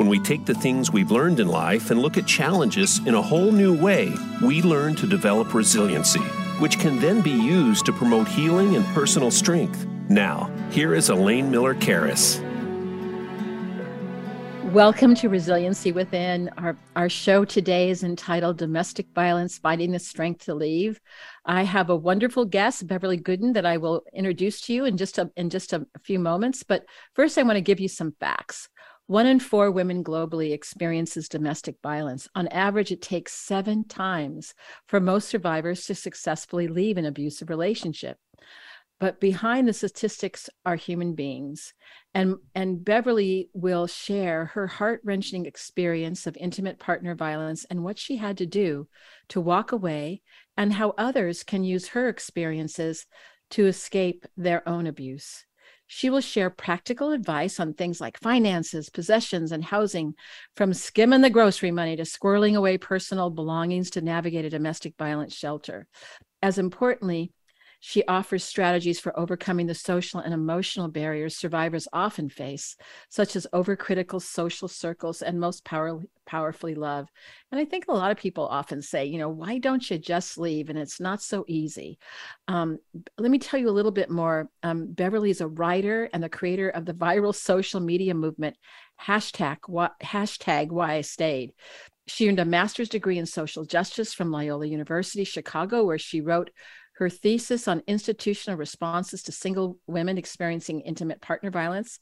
When we take the things we've learned in life and look at challenges in a whole new way, we learn to develop resiliency, which can then be used to promote healing and personal strength. Now, here is Elaine Miller Karas. Welcome to Resiliency Within. Our, our show today is entitled Domestic Violence Finding the Strength to Leave. I have a wonderful guest, Beverly Gooden, that I will introduce to you in just a, in just a few moments. But first, I want to give you some facts. One in four women globally experiences domestic violence. On average, it takes seven times for most survivors to successfully leave an abusive relationship. But behind the statistics are human beings. And, and Beverly will share her heart wrenching experience of intimate partner violence and what she had to do to walk away, and how others can use her experiences to escape their own abuse. She will share practical advice on things like finances, possessions, and housing, from skimming the grocery money to squirreling away personal belongings to navigate a domestic violence shelter. As importantly, she offers strategies for overcoming the social and emotional barriers survivors often face, such as overcritical social circles and most power, powerfully love. And I think a lot of people often say, you know, why don't you just leave? And it's not so easy. Um, let me tell you a little bit more. Um, Beverly is a writer and the creator of the viral social media movement hashtag, hashtag why I stayed. She earned a master's degree in social justice from Loyola University, Chicago, where she wrote her thesis on institutional responses to single women experiencing intimate partner violence.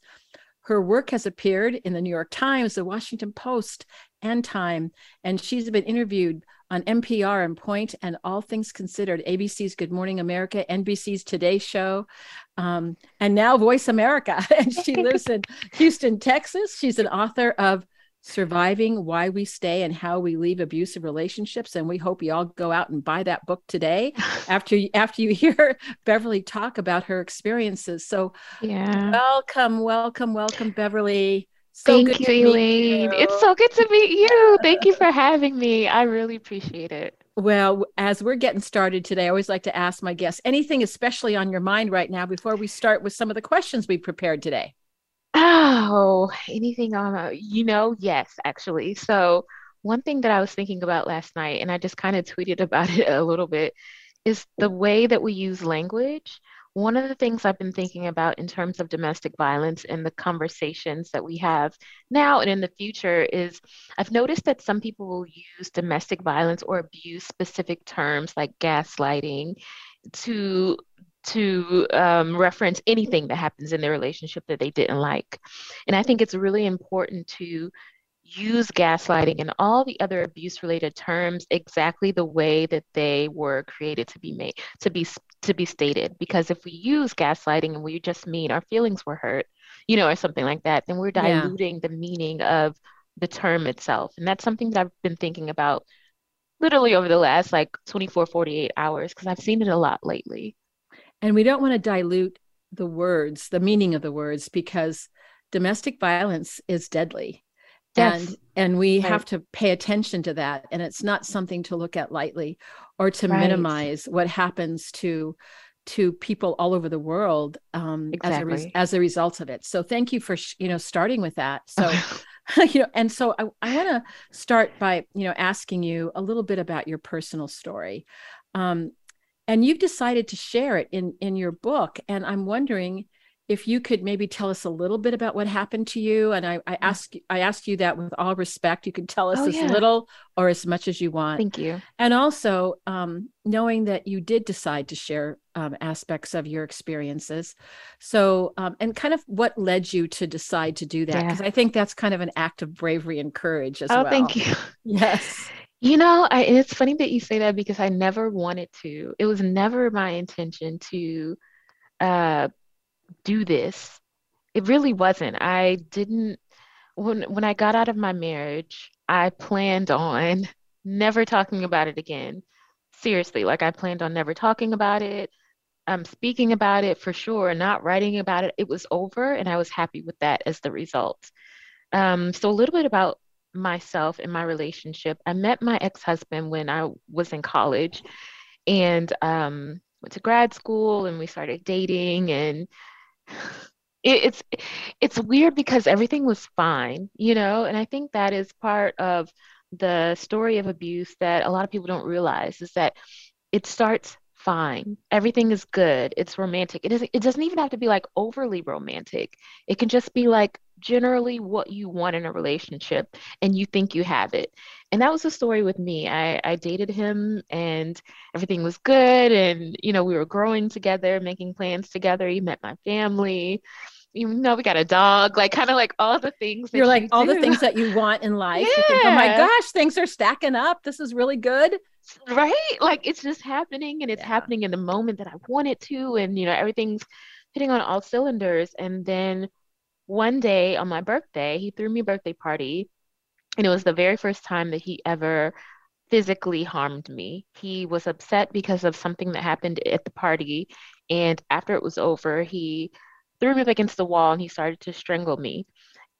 Her work has appeared in the New York Times, the Washington Post, and Time, and she's been interviewed on NPR On Point and All Things Considered, ABC's Good Morning America, NBC's Today Show, um, and now Voice America. and she lives in Houston, Texas. She's an author of surviving why we stay and how we leave abusive relationships. And we hope you all go out and buy that book today after you after you hear beverly talk about her experiences. So yeah. welcome welcome welcome beverly. So thank you elaine. You. it's so good to meet you. Thank you for having me. I really appreciate it. Well, as we're getting started today, I always like to ask my guests anything especially on your mind right now before we start with some of the questions we prepared today. Oh, anything on, you know, yes, actually. So, one thing that I was thinking about last night, and I just kind of tweeted about it a little bit, is the way that we use language. One of the things I've been thinking about in terms of domestic violence and the conversations that we have now and in the future is I've noticed that some people will use domestic violence or abuse specific terms like gaslighting to to um, reference anything that happens in their relationship that they didn't like. And I think it's really important to use gaslighting and all the other abuse related terms exactly the way that they were created to be made to be to be stated because if we use gaslighting and we just mean our feelings were hurt you know or something like that then we're diluting yeah. the meaning of the term itself and that's something that I've been thinking about literally over the last like 24 48 hours because I've seen it a lot lately and we don't want to dilute the words, the meaning of the words, because domestic violence is deadly. Yes. And and we right. have to pay attention to that. And it's not something to look at lightly or to right. minimize what happens to to people all over the world um, exactly. as a re- as a result of it. So thank you for sh- you know starting with that. So you know, and so I, I want to start by you know asking you a little bit about your personal story. Um, and you've decided to share it in in your book. And i'm wondering if you could maybe tell us a little bit about what happened to you. And i, I mm. ask i ask you that with all respect. You can tell us oh, as yeah. little or as much as you want. Thank you. And also um, knowing that you did decide to share um, aspects of your experiences. So um, and kind of what led you to decide to do that? Because yeah. i think that's kind of an act of bravery and courage as well. oh, well. thank you. Yes you know, I, it's funny that you say that because I never wanted to. It was never my intention to uh, do this. It really wasn't. I didn't when when I got out of my marriage, I planned on never talking about it again. seriously, like I planned on never talking about it. I'm speaking about it for sure, not writing about it. It was over, and I was happy with that as the result. Um, so, a little bit about myself and my relationship. I met my ex husband when I was in college and um, went to grad school, and we started dating. And it, it's it's weird because everything was fine, you know. And I think that is part of the story of abuse that a lot of people don't realize is that it starts fine. Everything is good. It's romantic. It doesn't it doesn't even have to be like overly romantic. It can just be like generally what you want in a relationship and you think you have it. And that was the story with me. I, I dated him and everything was good and you know we were growing together, making plans together. He met my family you know, we got a dog, like kind of like all the things. You're like all do. the things that you want in life. Yeah. Think, oh my gosh, things are stacking up. This is really good. Right? Like it's just happening and it's yeah. happening in the moment that I want it to. And, you know, everything's hitting on all cylinders. And then one day on my birthday, he threw me a birthday party. And it was the very first time that he ever physically harmed me. He was upset because of something that happened at the party. And after it was over, he threw me up against the wall and he started to strangle me.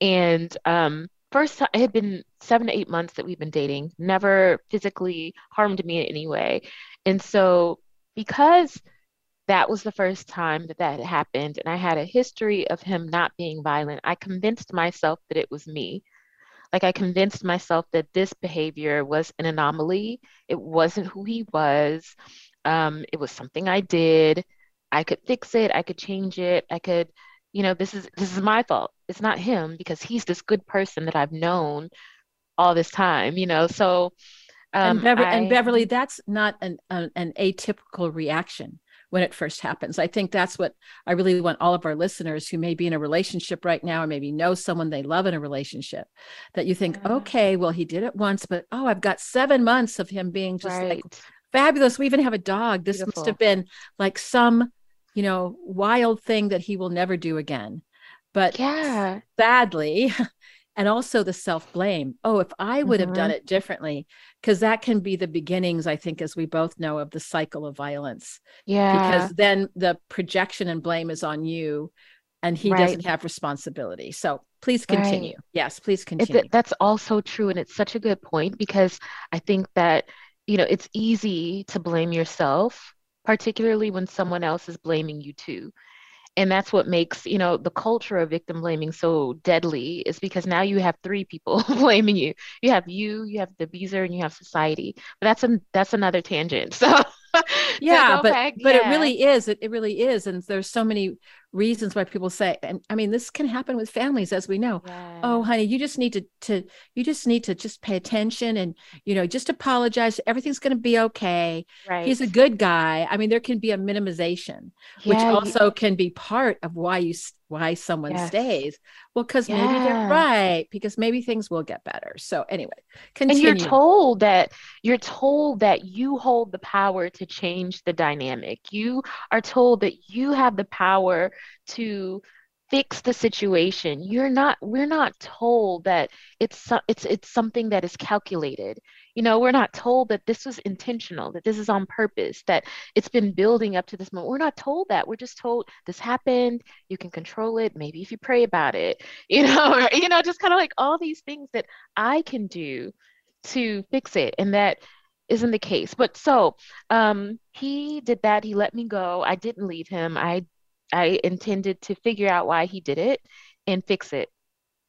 And um, first, it had been seven to eight months that we've been dating, never physically harmed me in any way. And so, because that was the first time that that happened, and I had a history of him not being violent, I convinced myself that it was me. Like, I convinced myself that this behavior was an anomaly. It wasn't who he was. Um, it was something I did. I could fix it, I could change it, I could, you know, this is this is my fault. It's not him because he's this good person that I've known all this time, you know. So um, and, Beverly, I, and Beverly, that's not an, an, an atypical reaction when it first happens. I think that's what I really want all of our listeners who may be in a relationship right now or maybe know someone they love in a relationship that you think, yeah. okay, well, he did it once, but oh, I've got seven months of him being just right. like fabulous. We even have a dog. This Beautiful. must have been like some you know, wild thing that he will never do again. But yeah, sadly, and also the self blame. Oh, if I would mm-hmm. have done mm-hmm. it differently, because that can be the beginnings, I think, as we both know, of the cycle of violence. Yeah. Because then the projection and blame is on you and he right. doesn't have responsibility. So please continue. Right. Yes, please continue. It, that's also true. And it's such a good point because I think that, you know, it's easy to blame yourself particularly when someone else is blaming you too. And that's what makes, you know, the culture of victim blaming so deadly is because now you have three people blaming you. You have you, you have the abuser, and you have society. But that's a that's another tangent. So yeah, but back, but yeah. it really is. It, it really is. And there's so many reasons why people say and i mean this can happen with families as we know oh, yeah. oh honey you just need to to you just need to just pay attention and you know just apologize everything's going to be okay right. he's a good guy i mean there can be a minimization yeah, which also can be part of why you why someone yes. stays well because yeah. maybe they're right because maybe things will get better so anyway continue. and you're told that you're told that you hold the power to change the dynamic you are told that you have the power to fix the situation you're not we're not told that it's it's it's something that is calculated you know we're not told that this was intentional that this is on purpose that it's been building up to this moment. We're not told that. We're just told this happened. You can control it. Maybe if you pray about it you know or, you know just kind of like all these things that i can do to fix it and that isn't the case. But so um he did that. He let me go. I didn't leave him. I I intended to figure out why he did it and fix it.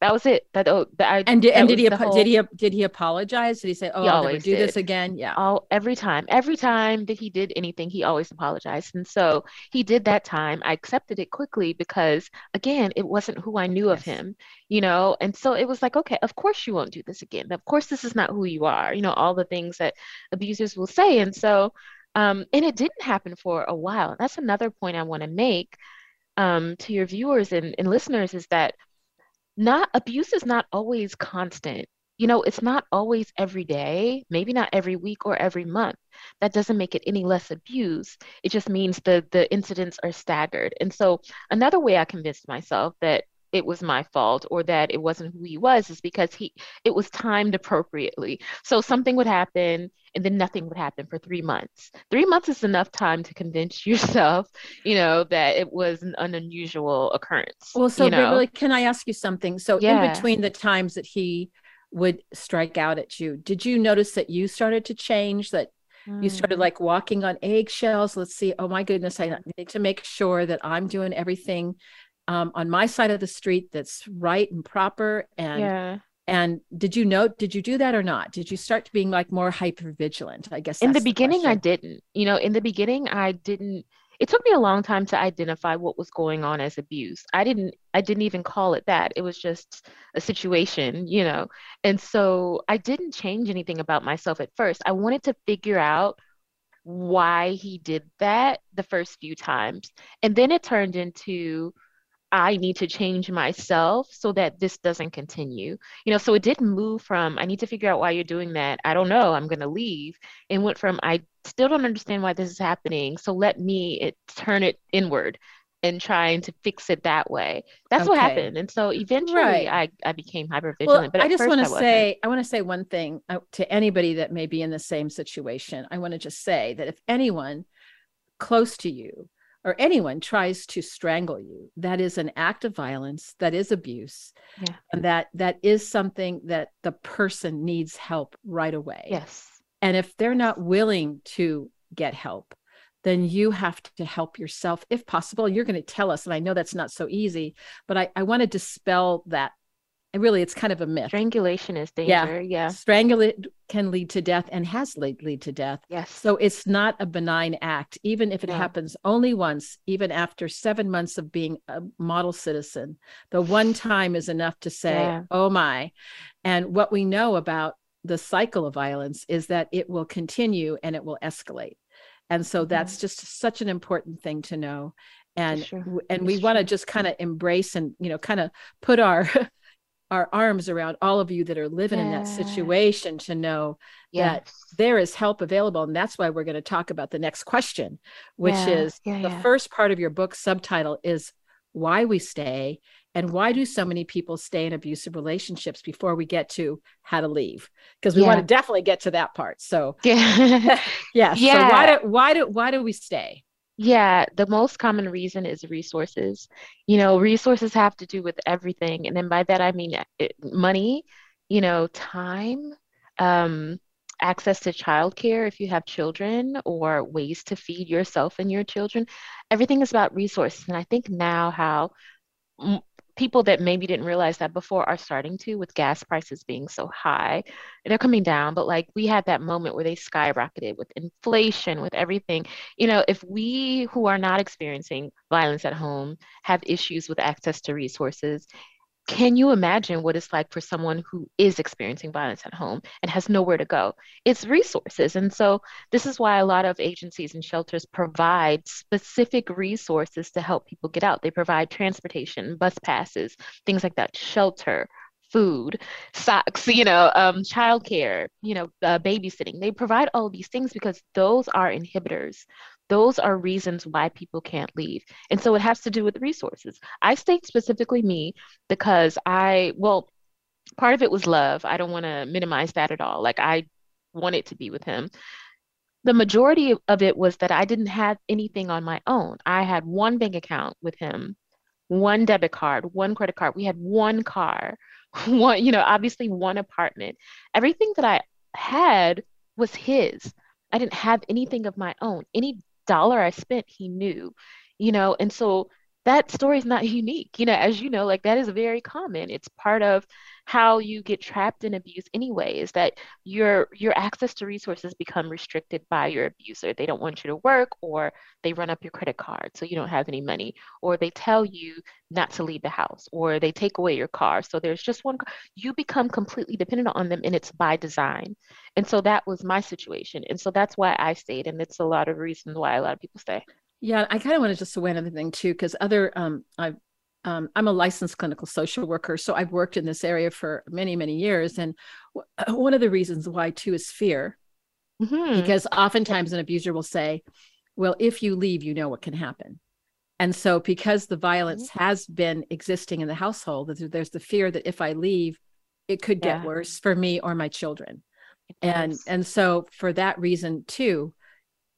That was it. That oh, that I, and did, and did he whole, did he did he apologize? Did he say, "Oh, I'll never do did. this again"? Yeah. All every time, every time that he did anything, he always apologized, and so he did that time. I accepted it quickly because again, it wasn't who I knew yes. of him, you know, and so it was like, okay, of course you won't do this again. Of course, this is not who you are, you know, all the things that abusers will say, and so um, and it didn't happen for a while. That's another point I want to make um, to your viewers and, and listeners is that not abuse is not always constant. You know, it's not always every day, maybe not every week or every month. That doesn't make it any less abuse. It just means the the incidents are staggered. And so another way I convinced myself that it was my fault or that it wasn't who he was is because he it was timed appropriately so something would happen and then nothing would happen for three months three months is enough time to convince yourself you know that it was an, an unusual occurrence well so you know? really can i ask you something so yeah. in between the times that he would strike out at you did you notice that you started to change that you started mm. like walking on eggshells let's see oh my goodness i need to make sure that i'm doing everything um, on my side of the street that's right and proper. And yeah. and did you know did you do that or not? Did you start to being like more hyper vigilant i guess in the beginning the i didn't. You know in the beginning i didn't it took me a long time to identify what was going on as abuse. I didn't i didn't even call it that. It was just a situation you know? And so i didn't change anything about myself at first. I wanted to figure out why he did that the first few times. And then it turned into I need to change myself so that this doesn't continue. You know, so it didn't move from I need to figure out why you're doing that. I don't know, I'm going to leave. And went from I still don't understand why this is happening. So let me it, turn it inward and trying to fix it that way. That's okay. what happened. And so eventually right. I, I became hyper vigilant. Well, but I just want to say, I want to say one thing uh, to anybody that may be in the same situation. I want to just say that if anyone close to you or anyone tries to strangle you that is an act of violence that is abuse yeah. and that that is something that the person needs help right away. Yes. And if they're not willing to get help then you have to help yourself. If possible you're going to tell us and i know that's not so easy but i, I want to dispel that and really it's kind of a myth strangulation is danger yeah, yeah. strangulate can lead to death and has lead, lead to death yes so it's not a benign act even if it yeah. happens only once even after seven months of being a model citizen the one time is enough to say yeah. oh my and what we know about the cycle of violence is that it will continue and it will escalate and so mm-hmm. that's just such an important thing to know and sure. and we want to just kind of embrace and you know kind of put our our arms around all of you that are living yeah. in that situation to know yes. that there is help available. And that's why we're going to talk about the next question, which yeah. is yeah, the first part of your book subtitle is why we stay and why do so many people stay in abusive relationships before we get to how to leave because we want to definitely get to that part so yeah yeah, yeah. so why do why do why do we stay yeah, the most common reason is resources. You know, resources have to do with everything. And then by that, I mean it, money, you know, time, um, access to childcare if you have children, or ways to feed yourself and your children. Everything is about resources. And I think now how people that maybe didn't realize that before are starting to with gas prices being so high. They're coming down, but like we had that moment where they skyrocketed with inflation, with everything. You know, if we who are not experiencing violence at home have issues with access to resources, can you imagine what it's like for someone who is experiencing violence at home and has nowhere to go? It's resources. And so, this is why a lot of agencies and shelters provide specific resources to help people get out. They provide transportation, bus passes, things like that, shelter, food, socks, you know, um, childcare, you know, uh, babysitting. They provide all these things because those are inhibitors those are reasons why people can't leave. And so it has to do with resources. I state specifically me because I, well, part of it was love. I don't want to minimize that at all. Like I wanted to be with him. The majority of it was that I didn't have anything on my own. I had one bank account with him, one debit card, one credit card. We had one car, one, you know, obviously one apartment. Everything that I had was his. I didn't have anything of my own. Any dollar I spent, he knew, you know, and so that story is not unique. You know, as you know, like that is very common. It's part of how you get trapped in abuse anyway, is that your your access to resources become restricted by your abuser. They don't want you to work or they run up your credit card so you don't have any money, or they tell you not to leave the house, or they take away your car. So there's just one you become completely dependent on them and it's by design. And so that was my situation. And so that's why I stayed. And it's a lot of reasons why a lot of people stay. Yeah, I kind of want to just weigh another thing too, because other um, I've um, I'm a licensed clinical social worker, so I've worked in this area for many, many years. And w- uh, one of the reasons why too is fear, mm-hmm. because oftentimes an abuser will say, "Well, if you leave, you know what can happen," And so, because the violence mm-hmm. has been existing in the household, there's the fear that if I leave, it could get worse for me or my children. And and so for that reason too,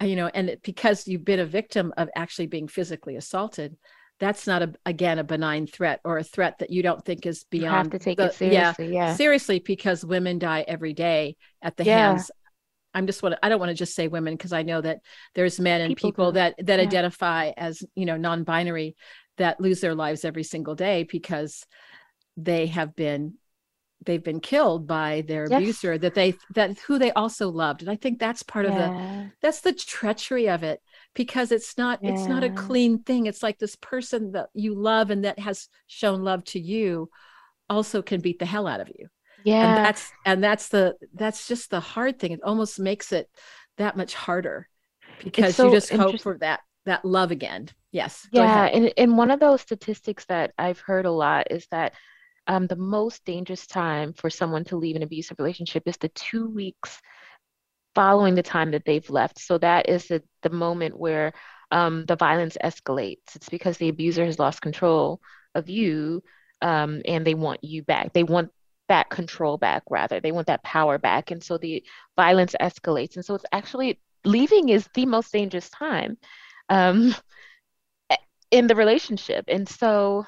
you know, and because you've been a victim of actually being physically assaulted, that's not a again a benign threat or a threat that you don't think is beyond. You have to take the, it seriously. Yeah, yeah, seriously, because women die every day at the yeah. hands. I'm just want I don't want to just say women because I know that there's men and people, people that that yeah. identify as you know non-binary that lose their lives every single day because they have been they've been killed by their yes. abuser that they that who they also loved and i think that's part yeah. of the that's the treachery of it because it's not yeah. it's not a clean thing. It's like this person that you love and that has shown love to you also can beat the hell out of you. Yeah. and that's and that's the that's just the hard thing. It almost makes it that much harder because so you just hope for that that love again. Yes yeah and, and one of those statistics that i've heard a lot is that um, the most dangerous time for someone to leave an abusive relationship is the two weeks following the time that they've left. So that is the, the moment where um, the violence escalates. It's because the abuser has lost control of you um, and they want you back. They want that control back, rather. They want that power back. And so the violence escalates. And so it's actually leaving is the most dangerous time um, in the relationship. And so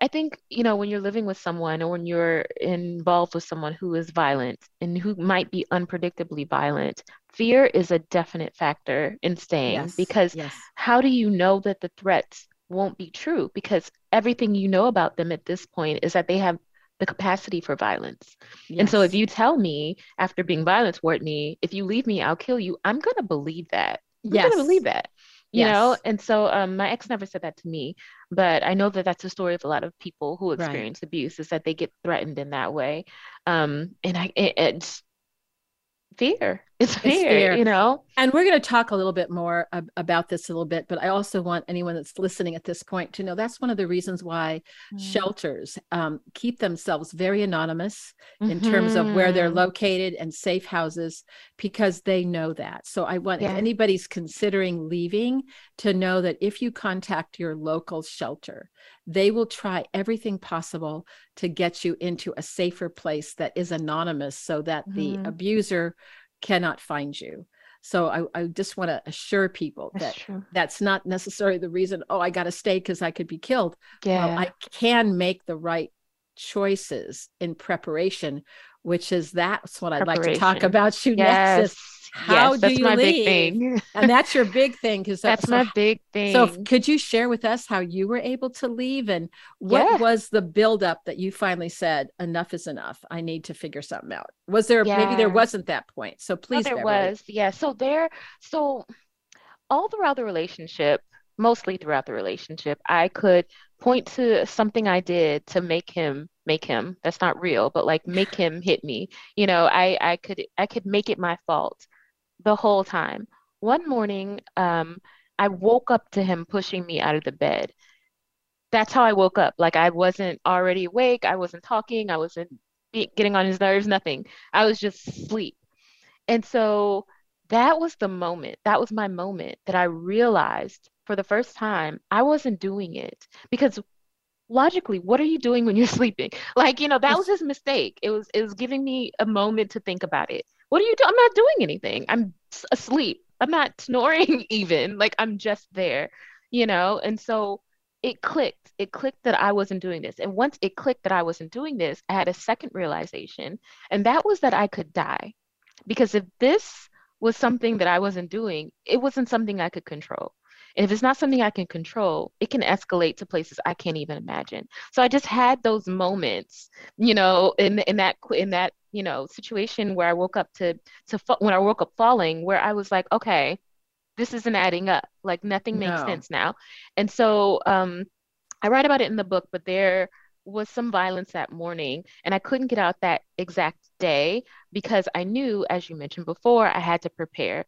I think, you know, when you're living with someone or when you're involved with someone who is violent and who might be unpredictably violent, fear is a definite factor in staying yes, because yes. how do you know that the threats won't be true? Because everything you know about them at this point is that they have the capacity for violence. Yes. And so if you tell me after being violent toward me, if you leave me, I'll kill you, I'm going to believe that. I'm yes. going to believe that you yes. know and so um, my ex never said that to me but i know that that's a story of a lot of people who experience right. abuse is that they get threatened in that way um, and i it, it's fear it's it's fear, you know and we're going to talk a little bit more ab- about this a little bit but i also want anyone that's listening at this point to know that's one of the reasons why mm. shelters um, keep themselves very anonymous mm-hmm. in terms of where they're mm-hmm. located and safe houses because they know that so i want yeah. if anybody's considering leaving to know that if you contact your local shelter they will try everything possible to get you into a safer place that is anonymous so that mm-hmm. the abuser cannot find you. So I, I just want to assure people that's that true. that's not necessarily the reason, oh, I got to stay because I could be killed. Um, yeah. Well, I can make the right choices in preparation, which is that's what I'd like to talk about you yes. next. How yes, do you leave? and that's your big thing because that's, that's my big thing. So could you share with us how you were able to leave and what yeah. was the buildup that you finally said enough is enough? I need to figure something out. Was there yeah. maybe there wasn't that point? So please, there Beverly. was. Yeah. So there. So all throughout the relationship, mostly throughout the relationship, I could point to something I did to make him make him that's not real but like make him hit me you know i i could i could make it my fault the whole time. One morning, um, I woke up to him pushing me out of the bed. That's how I woke up. Like I wasn't already awake. I wasn't talking. I wasn't getting on his nerves, nothing. I was just asleep. And so that was the moment. That was my moment that I realized for the first time I wasn't doing it because logically what are you doing when you're sleeping? Like you know that was his mistake. It was it was giving me a moment to think about it. What are you doing i'm not doing anything. I'm asleep. I'm not snoring even. Like i'm just there you know? And so it clicked. It clicked that i wasn't doing this. And once it clicked that i wasn't doing this i had a second realization. And that was that i could die. Because if this was something that i wasn't doing it wasn't something i could control and if it's not something I can control, it can escalate to places I can't even imagine. So I just had those moments, you know, in in that in that you know situation where I woke up to to when I woke up falling, where I was like, okay, this isn't adding up. Like nothing makes no. sense now. And so um, I write about it in the book, but there was some violence that morning and I couldn't get out that exact day because I knew, as you mentioned before, I had to prepare.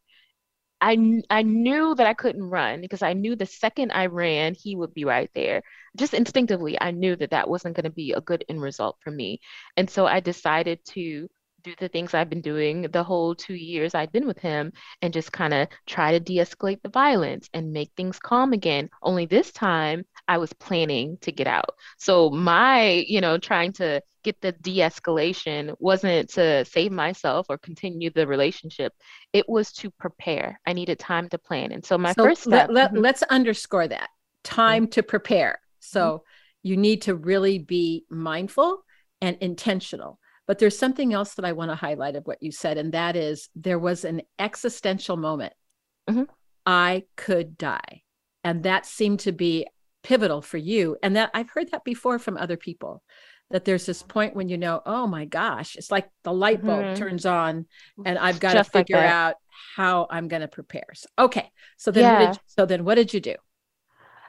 I, I knew that I couldn't run because I knew the second I ran, he would be right there. Just instinctively, I knew that that wasn't going to be a good end result for me. And so I decided to do the things I've been doing the whole two years I'd been with him and just kind of try to de escalate the violence and make things calm again. Only this time I was planning to get out. So my, you know, trying to get the de escalation wasn't to save myself or continue the relationship, it was to prepare. I needed time to plan. And so my so first step. Let, let, us mm-hmm. underscore that time mm-hmm. to prepare. So mm-hmm. you need to really be mindful and intentional but there's something else that I want to highlight of what you said, and that is there was an existential moment. Mm-hmm. I could die. And that seemed to be pivotal for you. And that I've heard that before from other people that there's this point when you know, oh my gosh, it's like the light bulb mm-hmm. turns on and I've got Just to figure like out how I'm going to prepare. So, okay. So then, yeah. you, so then what did you do?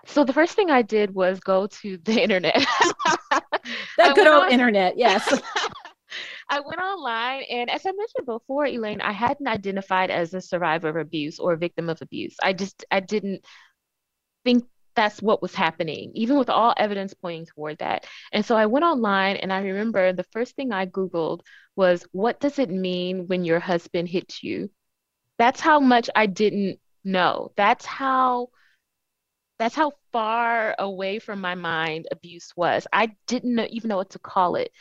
So the first thing I did was go to the internet. that good old on, internet, yes. I went online, and as I mentioned before, Elaine, I hadn't identified as a survivor of abuse or a victim of abuse. I just I didn't think that's what was happening, even with all evidence pointing toward that. And so I went online, and I remember the first thing I Googled was, "What does it mean when your husband hits you?" That's how much I didn't know. That's how that's how far away from my mind abuse was. I didn't know, even know what to call it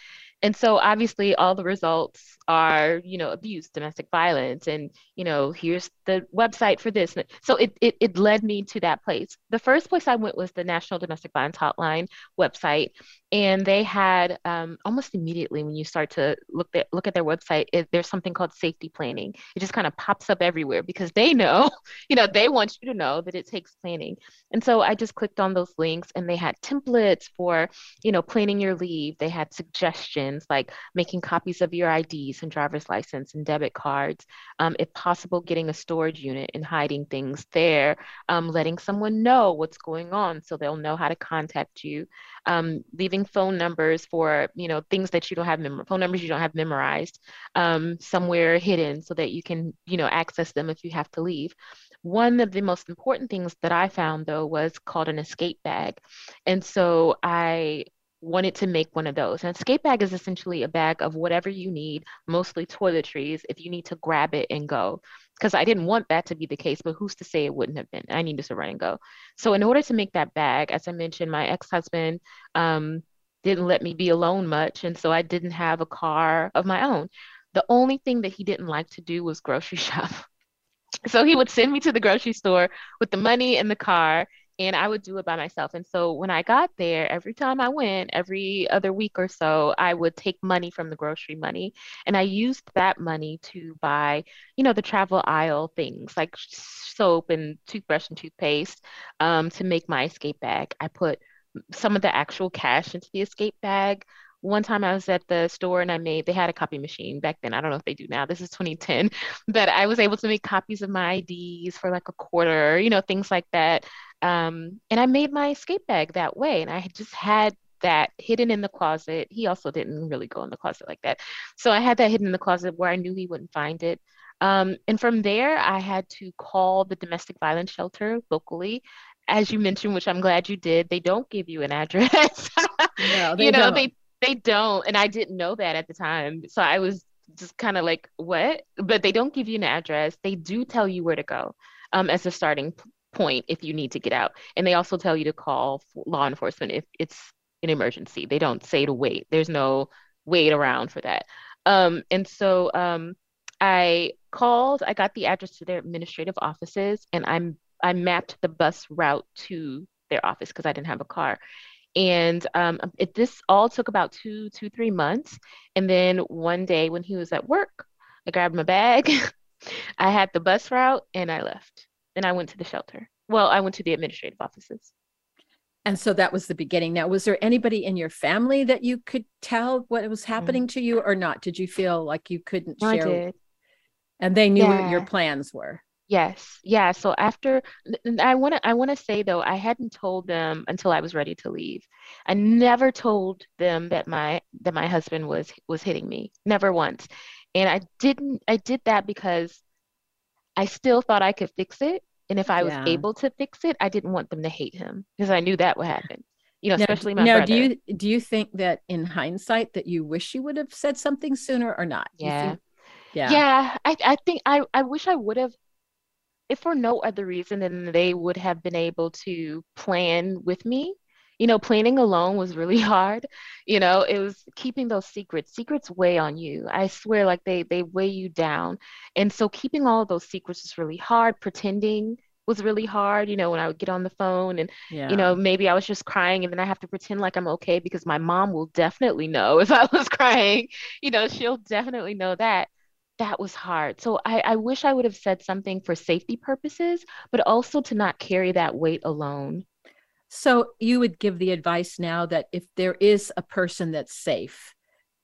and so obviously all the results are you know abuse domestic violence and you know here's the website for this. So it, it it led me to that place. The first place i went was the national domestic violence hotline website and they had um, almost immediately when you start to look at look at their website it, there's something called safety planning. It just kind of pops up everywhere because they know you know they want you to know that it takes planning. And so i just clicked on those links and they had templates for you know planning your leave. They had suggestions like making copies of your IDs and driver's license and debit cards, um, if possible, getting a storage unit and hiding things there, um, letting someone know what's going on so they'll know how to contact you, um, leaving phone numbers for you know things that you don't have mem- phone numbers you don't have memorized um, somewhere hidden so that you can you know access them if you have to leave. One of the most important things that I found though was called an escape bag. And so I wanted to make one of those. An escape bag is essentially a bag of whatever you need, mostly toiletries, if you need to grab it and go. Because I didn't want that to be the case, but who's to say it wouldn't have been? I needed to run and go. So, in order to make that bag, as I mentioned, my ex husband um, didn't let me be alone much. And so I didn't have a car of my own. The only thing that he didn't like to do was grocery shop. So he would send me to the grocery store with the money in the car and I would do it by myself. And so when I got there, every time I went, every other week or so, I would take money from the grocery money and I used that money to buy, you know, the travel aisle things like soap and toothbrush and toothpaste um, to make my escape bag. I put some of the actual cash into the escape bag one time I was at the store and I made, they had a copy machine back then. I don't know if they do now. This is 2010, but I was able to make copies of my IDs for like a quarter, you know, things like that. Um, and I made my escape bag that way. And I just had that hidden in the closet. He also didn't really go in the closet like that. So I had that hidden in the closet where I knew he wouldn't find it. Um, and from there, I had to call the domestic violence shelter locally. As you mentioned, which I'm glad you did, they don't give you an address. No, they you know, don't. they they don't. And I didn't know that at the time. So I was just kind of like, what? But they don't give you an address. They do tell you where to go um, as a starting point if you need to get out. And they also tell you to call law enforcement if it's an emergency. They don't say to wait. There's no wait around for that. Um, and so um, I called, I got the address to their administrative offices, and I'm I mapped the bus route to their office because I didn't have a car. And um, it, this all took about two, two, three months. And then one day when he was at work, I grabbed my bag, I had the bus route, and I left. And I went to the shelter. Well, I went to the administrative offices. And so that was the beginning. Now, was there anybody in your family that you could tell what was mm-hmm. happening mm-hmm. to you or not? Did you feel like you couldn't share? I did. And they knew yeah. what your plans were. Yes. Yeah. So after I want to I want to say though I hadn't told them until I was ready to leave. I never told them that my that my husband was was hitting me. Never once. And I didn't I did that because I still thought I could fix it. And if I was yeah. able to fix it, I didn't want them to hate him because I knew that would happen. you know, now, especially my now, brother. do you do you think that in hindsight that you wish you would have said something sooner or not? Yeah. think- yeah. Yeah, I, I think I, I wish I would have, if for no other reason than they would have been able to plan with me. You know, planning alone was really hard. You know, it was keeping those secrets. Secrets weigh on you. I swear, like they they weigh you down. And so keeping all of those secrets was really hard. Pretending was really hard. You know, when I would get on the phone and Yeah. you know, maybe I was just crying and then I have to pretend like I'm okay because my mom will definitely know if I was crying. You know, she'll definitely know that. That was hard. So I, I wish I would have said something for safety purposes, but also to not carry that weight alone. So you would give the advice now that if there is a person that's safe,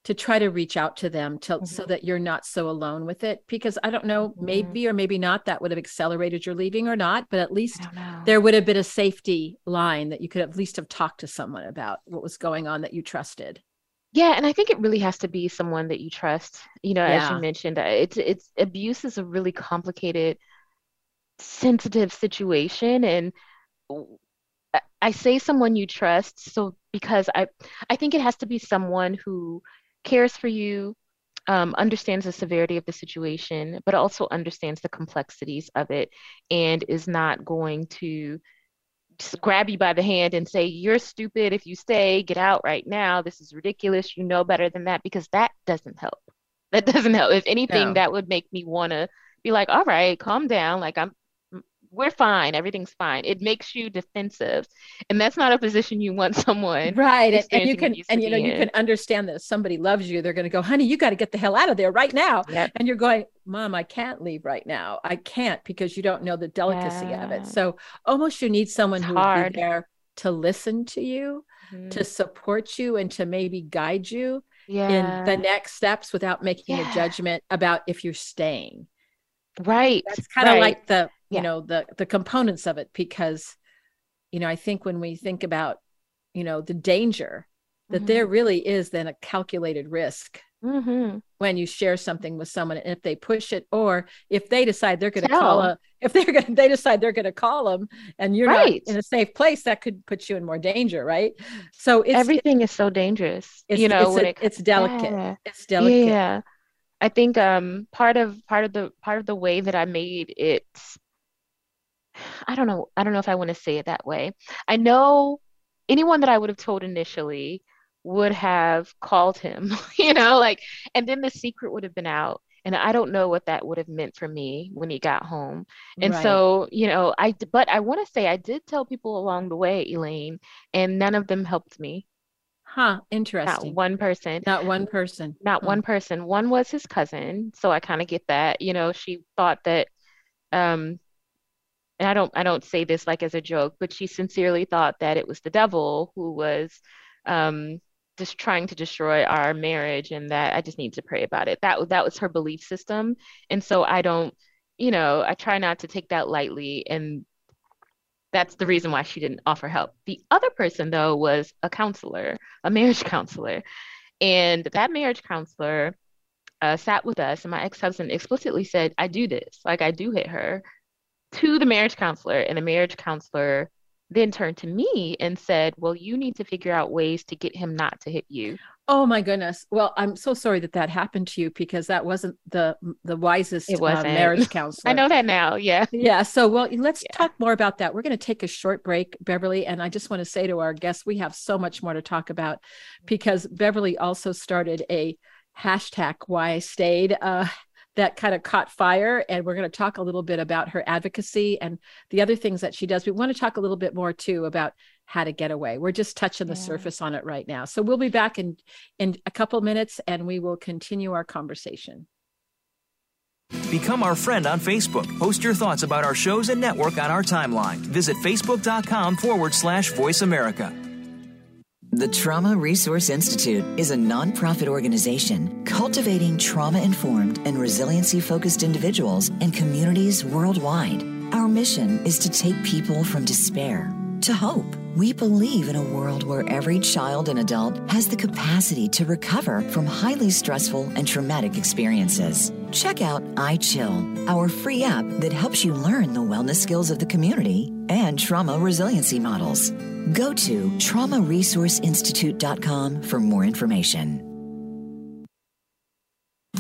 to try to reach out to them to, so that you're not so alone with it. Because I don't know, Mhm. maybe or maybe not, that would have accelerated your leaving or not. But at least I don't know. there would have been a safety line that you could at least have talked to someone about what was going on that you trusted. Yeah, and I think it really has to be someone that you trust. You know, as you mentioned, uh, it's it's abuse is a really complicated, sensitive situation, and I say someone you trust, so because I I think it has to be someone who cares for you, um, understands the severity of the situation, but also understands the complexities of it, and is not going to just grab you by the hand and say, You're stupid if you stay, get out right now. This is ridiculous. You know better than that, because that doesn't help. That doesn't help. If anything, No. that would make me want to be like, All right, calm down. Like, I'm, we're fine. Everything's fine. It makes you defensive. And that's not a position you want someone. Right. And, and you can and you know, be you in. can understand that if somebody loves you, they're gonna go, honey, you got to get the hell out of there right now. Yep. And you're going, Mom, I can't leave right now. I can't because you don't know the delicacy of it. So almost you need someone It's who hard. be there to listen to you, Mhm. to support you, and to maybe guide you yeah. in the next steps without making Yeah. a judgment about if you're staying. right. That's kind of right. like the, you Yeah. know, the the components of it because, you know, I think when we think about, you know, the danger, that Mhm. there really is then a calculated risk Mhm. when you share something with someone and if they push it or if they decide they're going to call a if they're going to they decide they're going to call them and you're Right. not in a safe place that could put you in more danger right so it's Everything is so dangerous. it's, you know, it's, when a- it it's delicate Yeah. it's delicate Yeah. I think um part of part of the part of the way that I made it I don't know I don't know if I want to say it that way. I know anyone that I would have told initially would have called him, you know, like and then the secret would have been out and I don't know what that would have meant for me when he got home. And Right. so, you know, I, but I want to say I did tell people along the way, Elaine, and none of them helped me. huh interesting. Not one person not one person not Hmm. one person. One was his cousin, so I kind of get that. You know, she thought that, um, and I don't, I don't say this like as a joke, but she sincerely thought that it was the devil who was, um, just trying to destroy our marriage, and that I just need to pray about it. That that was her belief system, and so I don't, you know, I try not to take that lightly, and that's the reason why she didn't offer help. The other person, though, was a counselor, a marriage counselor. And that marriage counselor uh, sat with us, and my ex-husband explicitly said, I do this, like I do hit her, to the marriage counselor. And the marriage counselor then turned to me and said, Well, you need to figure out ways to get him not to hit you. oh my goodness well i'm so sorry that that happened to you because that wasn't the the wisest It uh, wasn't. marriage counselor I know that now. Yeah. Yeah. So, well, let's Yeah. talk more about that. We're going to take a short break, Beverly. And I just want to say to our guests, we have so much more to talk about because Beverly also started a hashtag why I stayed. Uh, that kind of caught fire. And we're going to talk a little bit about her advocacy and the other things that she does. We want to talk a little bit more too about how to get away. We're just touching the Yeah. surface on it right now. So we'll be back in in a couple minutes and we will continue our conversation. Become our friend on Facebook. Post your thoughts about our shows and network on our timeline. Visit facebook.com forward slash voice America. The Trauma Resource Institute is a nonprofit organization cultivating trauma informed and resiliency focused individuals and communities worldwide. Our mission is to take people from despair, to hope. We believe in a world where every child and adult has the capacity to recover from highly stressful and traumatic experiences. Check out iChill, our free app that helps you learn the wellness skills of the community and trauma resiliency models. Go to traumaresourceinstitute.com for more information.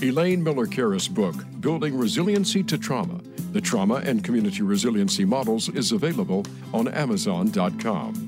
Elaine Miller Karas' book, Building Resiliency to Trauma The Trauma and Community Resiliency Models, is available on Amazon.com.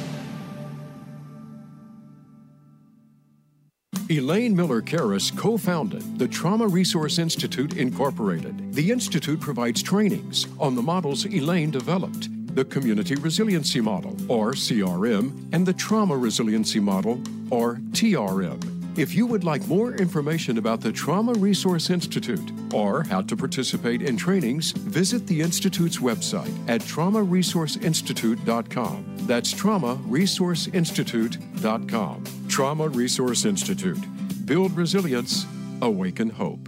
Elaine Miller Karas co founded the Trauma Resource Institute, Incorporated. The Institute provides trainings on the models Elaine developed the Community Resiliency Model, or CRM, and the Trauma Resiliency Model, or TRM. If you would like more information about the Trauma Resource Institute or how to participate in trainings, visit the Institute's website at traumaresourceinstitute.com. That's traumaresourceinstitute.com. Trauma Resource Institute. Build resilience, awaken hope.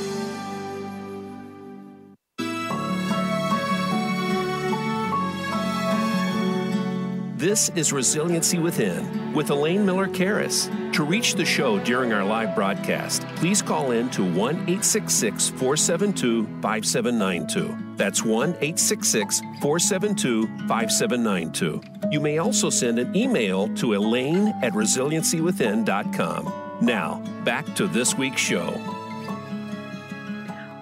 This is Resiliency Within with Elaine Miller Karas. To reach the show during our live broadcast, please call in to 1 866 472 5792. That's 1 866 472 5792. You may also send an email to elaine at resiliencywithin.com. Now, back to this week's show.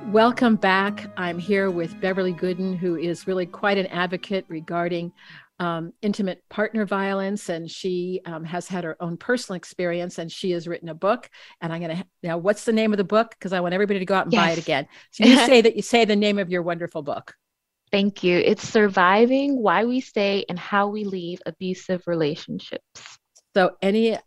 Welcome back. I'm here with Beverly Gooden, who is really quite an advocate regarding um, intimate partner violence, and she um, has had her own personal experience, and she has written a book. And I'm going to now, what's the name of the book? Because I want everybody to go out and yes. buy it again. So you say that you say the name of your wonderful book. Thank you. It's surviving why we stay and how we leave abusive relationships. So any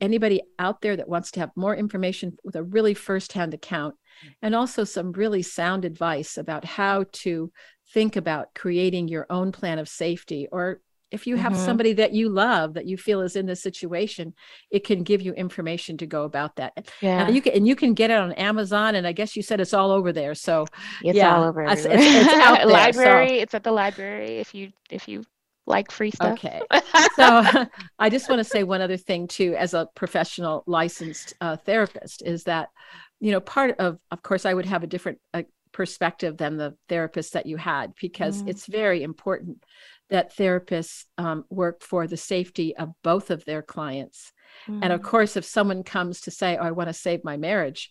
anybody out there that wants to have more information with a really firsthand account and also some really sound advice about how to think about creating your own plan of safety or if you have mm-hmm. somebody that you love that you feel is in this situation it can give you information to go about that. Yeah. and you can and you can get it on amazon and i guess you said it's all over there. So it's yeah, all over it's, it's, it's out there, library so. it's at the library if you if you like free stuff. Okay. So i just want to say one other thing too as a professional licensed uh, therapist is that you know part of of course i would have a different uh, perspective than the therapist that you had because mm. it's very important that therapists um, work for the safety of both of their clients mm. and of mm. course if someone comes to say oh, i want to save my marriage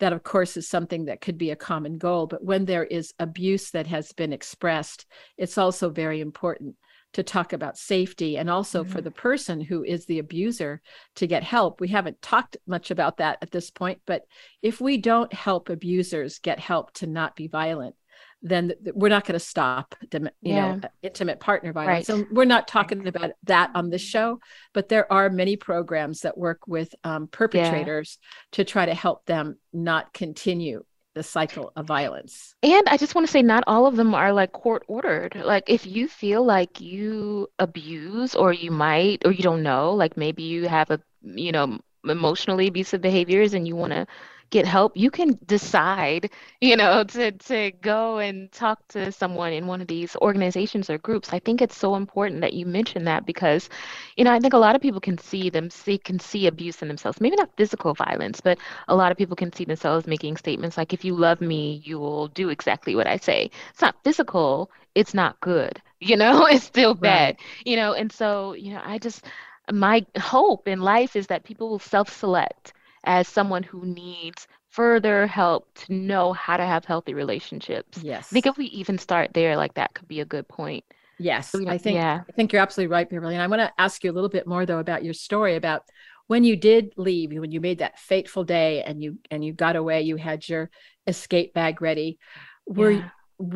that of course is something that could be a common goal but when there is abuse that has been expressed it's also very important to talk about safety and also mm-hmm. for the person who is the abuser to get help. We haven't talked much about that at this point, but if we don't help abusers get help to not be violent, then we're not going to stop you yeah. know intimate partner violence right. so we're not talking about that on this show but there are many programs that work with um, perpetrators yeah. to try to help them not continue the cycle of violence. And I just want to say, not all of them are like court ordered. Like, if you feel like you abuse, or you might, or you don't know, like maybe you have a, you know, emotionally abusive behaviors and you want to get help, you can decide, you know, to to go and talk to someone in one of these organizations or groups. I think it's so important that you mention that because, you know, I think a lot of people can see them see can see abuse in themselves. Maybe not physical violence, but a lot of people can see themselves making statements like, "If you love me, you will do exactly what I say." It's not physical. It's not good. You know, it's still bad. Right. You know, and so you know, I just my hope in life is that people will self-select as someone who needs further help to know how to have healthy relationships. Yes. I think if we even start there, like that could be a good point. Yes, so I think yeah. I think you're absolutely right, Beverly. And I want to ask you a little bit more though about your story about when you did leave, when you made that fateful day and you and you got away, you had your escape bag ready. Were yeah.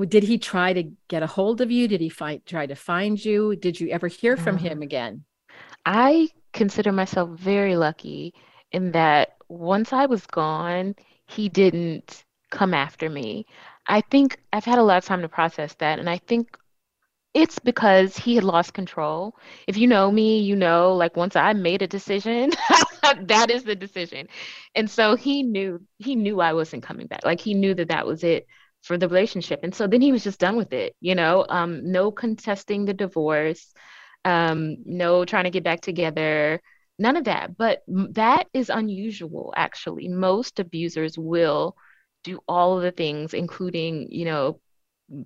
did he try to get a hold of you? Did he find try to find you? Did you ever hear from mm. him again? I consider myself very lucky in that once I was gone, he didn't come after me. I think I've had a lot of time to process that. And I think it's because he had lost control. If you know me, you know, like once I made a decision, that is the decision. And so he knew, he knew I wasn't coming back. Like he knew that that was it for the relationship. And so then he was just done with it, you know, um, no contesting the divorce, um, no trying to get back together none of that. But that is unusual, actually. Most abusers will do all of the things, including, you know,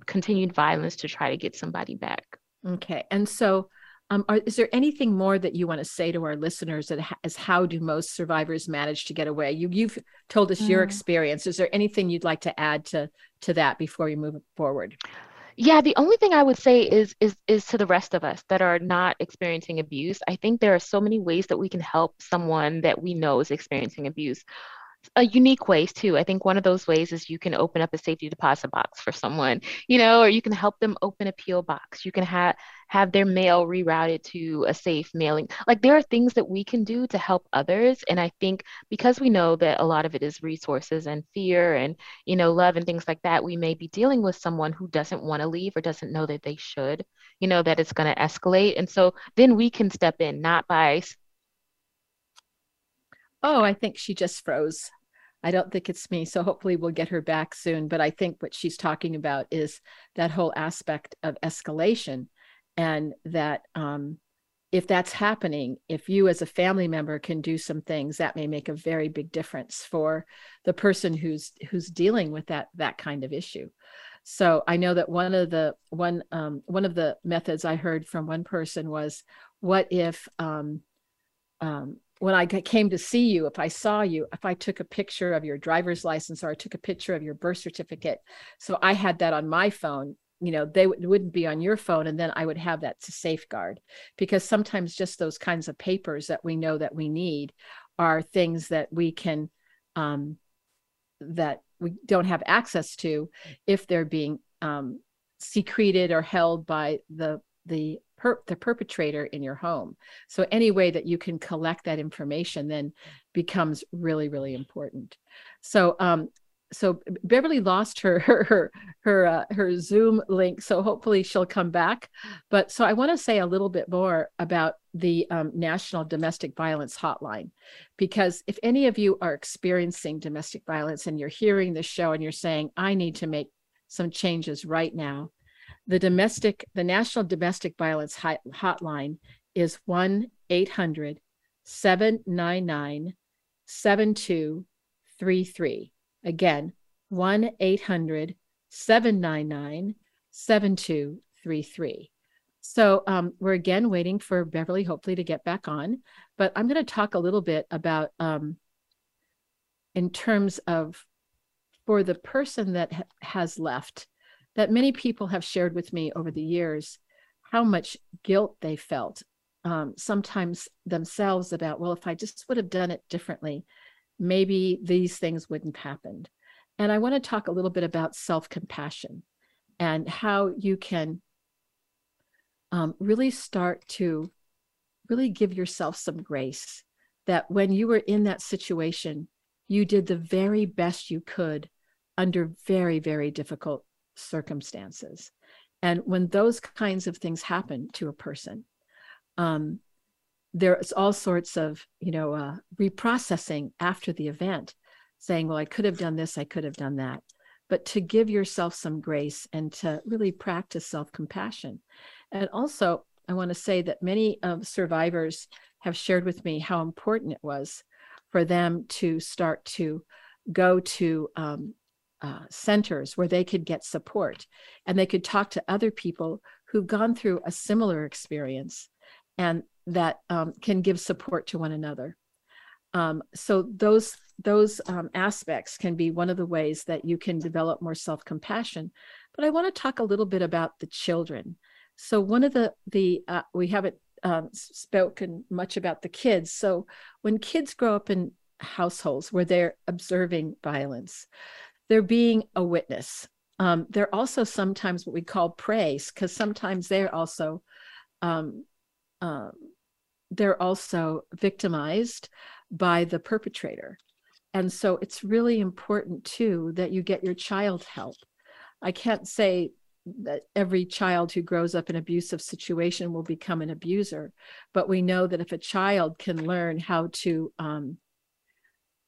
continued violence to try to get somebody back. Okay. And so, um, are, is there anything more that you want to say to our listeners that as how do most survivors manage to get away? You, you've told us mm. your experience. Is there anything you'd like to add to to that before we move forward? Yeah, the only thing I would say is is is to the rest of us that are not experiencing abuse. I think there are so many ways that we can help someone that we know is experiencing abuse a unique ways too. I think one of those ways is you can open up a safety deposit box for someone, you know, or you can help them open a PO box. You can have have their mail rerouted to a safe mailing. Like there are things that we can do to help others, and I think because we know that a lot of it is resources and fear and you know love and things like that, we may be dealing with someone who doesn't want to leave or doesn't know that they should, you know, that it's going to escalate, and so then we can step in not by Oh, I think she just froze. I don't think it's me. So hopefully we'll get her back soon. But I think what she's talking about is that whole aspect of escalation and that um, if that's happening, if you as a family member can do some things, that may make a very big difference for the person who's who's dealing with that that kind of issue. So I know that one of the one um, one of the methods I heard from one person was, what if um, um, when I came to see you, if I saw you, if I took a picture of your driver's license or I took a picture of your birth certificate, so I had that on my phone, you know, they w- wouldn't be on your phone, and then I would have that to safeguard. Because sometimes just those kinds of papers that we know that we need are things that we can, um, that we don't have access to if they're being um, secreted or held by the the per- the perpetrator in your home. So any way that you can collect that information then becomes really really important. So um so Beverly lost her her her her, uh, her Zoom link, so hopefully she'll come back. But so I want to say a little bit more about the um, National Domestic Violence Hotline, because if any of you are experiencing domestic violence and you're hearing this show and you're saying I need to make some changes right now, the domestic, the National Domestic Violence Hotline is 1 800 799 7233. Again, 1 800 799 7233. So um, we're again waiting for Beverly, hopefully, to get back on. But I'm going to talk a little bit about, um, in terms of, for the person that ha- has left, that many people have shared with me over the years how much guilt they felt um, sometimes themselves about well if i just would have done it differently maybe these things wouldn't have happened. And i want to talk a little bit about self-compassion and how you can um, really start to really give yourself some grace that when you were in that situation you did the very best you could under very, very difficult circumstances. And when those kinds of things happen to a person, um, there's all sorts of, you know, uh, reprocessing after the event, saying, well, I could have done this, I could have done that. But to give yourself some grace and to really practice self compassion. And also, I want to say that many of survivors have shared with me how important it was for them to start to go to um, uh, centers where they could get support and they could talk to other people who've gone through a similar experience and that um, can give support to one another. Um, so those those um, aspects can be one of the ways that you can develop more self compassion. But I want to talk a little bit about the children. So one of the the uh, we haven't um, spoken much about the kids. So when kids grow up in households where they're observing violence, they're being a witness. Um, they're also sometimes what we call praise because sometimes they're also um, um, they're also victimized by the perpetrator. And so it's really important too that you get your child help. I can't say that every child who grows up in abusive situation will become an abuser, but we know that if a child can learn how to um,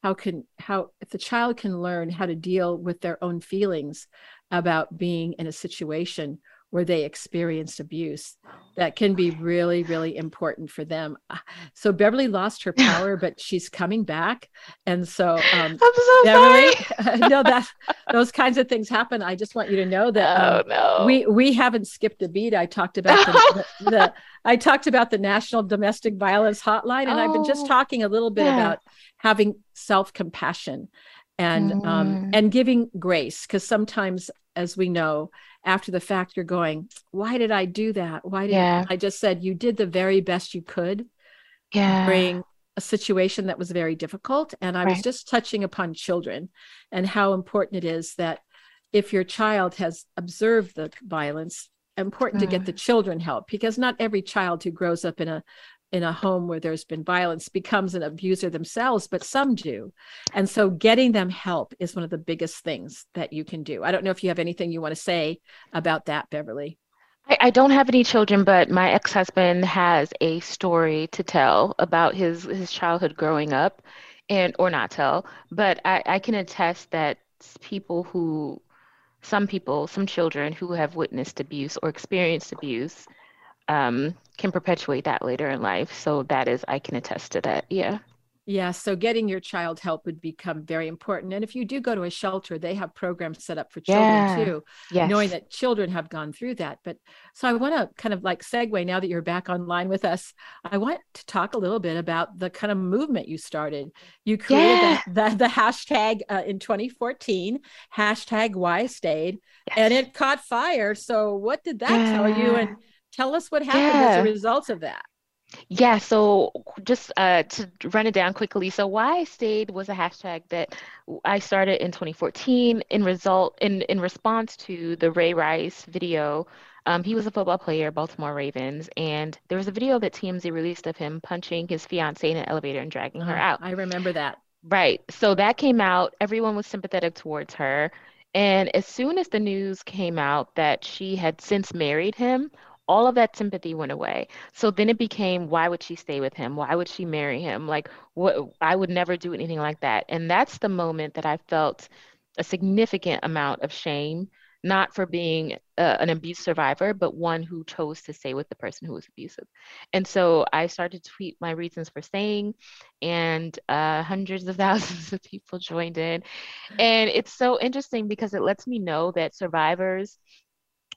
how can how if the child can learn how to deal with their own feelings about being in a situation where they experienced abuse that can be really really important for them ah, so beverly lost her power but she's coming back and so um so beverly sorry. no that those kinds of things happen i just want you to know that Oh um, no. we we haven't skipped a beat i talked about the, the, the i talked about the national domestic violence hotline and i've been just Oh, talking a little bit yeah. about having self-compassion and um Mm. and giving grace because sometimes as we know after the fact you're going why did i do that why did Yeah. i just said you did the very best you could yeah. during a situation that was very difficult and i was just touching upon children and how important it is that if your child has observed the violence important to get Mm. the children help because not every child who grows up in a in a home where there's been violence becomes an abuser themselves but some do. And so getting them help is one of the biggest things that you can do. I don't know if you have anything you want to say about that beverly. I, I don't have any children, but my ex-husband has a story to tell about his his childhood growing up, and or not tell, but I, I can attest that people who, some people, some children who have witnessed abuse or experienced abuse, um, can perpetuate that later in life. So that is, I can attest to that. Yeah. Yeah, so getting your child help would become very important. And if you do go to a shelter, they have programs set up for children Yeah. too, Yes. knowing that children have gone through that. But so I want to kind of like segue now that you're back online with us. I want to talk a little bit about the kind of movement you started. You created Yeah. the, the, the hashtag uh, in 2014, hashtag why stayed, and it caught fire. So what did that tell you? And tell us what happened as a result of that. Yeah, so just uh, to run it down quickly. So why I stayed was a hashtag that I started in 2014 in result in in response to the Ray Rice video. Um, he was a football player, Baltimore Ravens, and there was a video that TMZ released of him punching his fiancee in an elevator and dragging her Uh, out. I remember that. Right. So that came out. Everyone was sympathetic towards her. And as soon as the news came out that she had since married him, all of that sympathy went away. So then it became, why would she stay with him? Why would she marry him? Like, what? I would never do anything like that. And that's the moment that I felt a significant amount of shame, not for being an abuse survivor, but one who chose to stay with the person who was abusive. And so I started to tweet my reasons for staying, and uh, hundreds of thousands of people joined in. And it's so interesting because it lets me know that survivors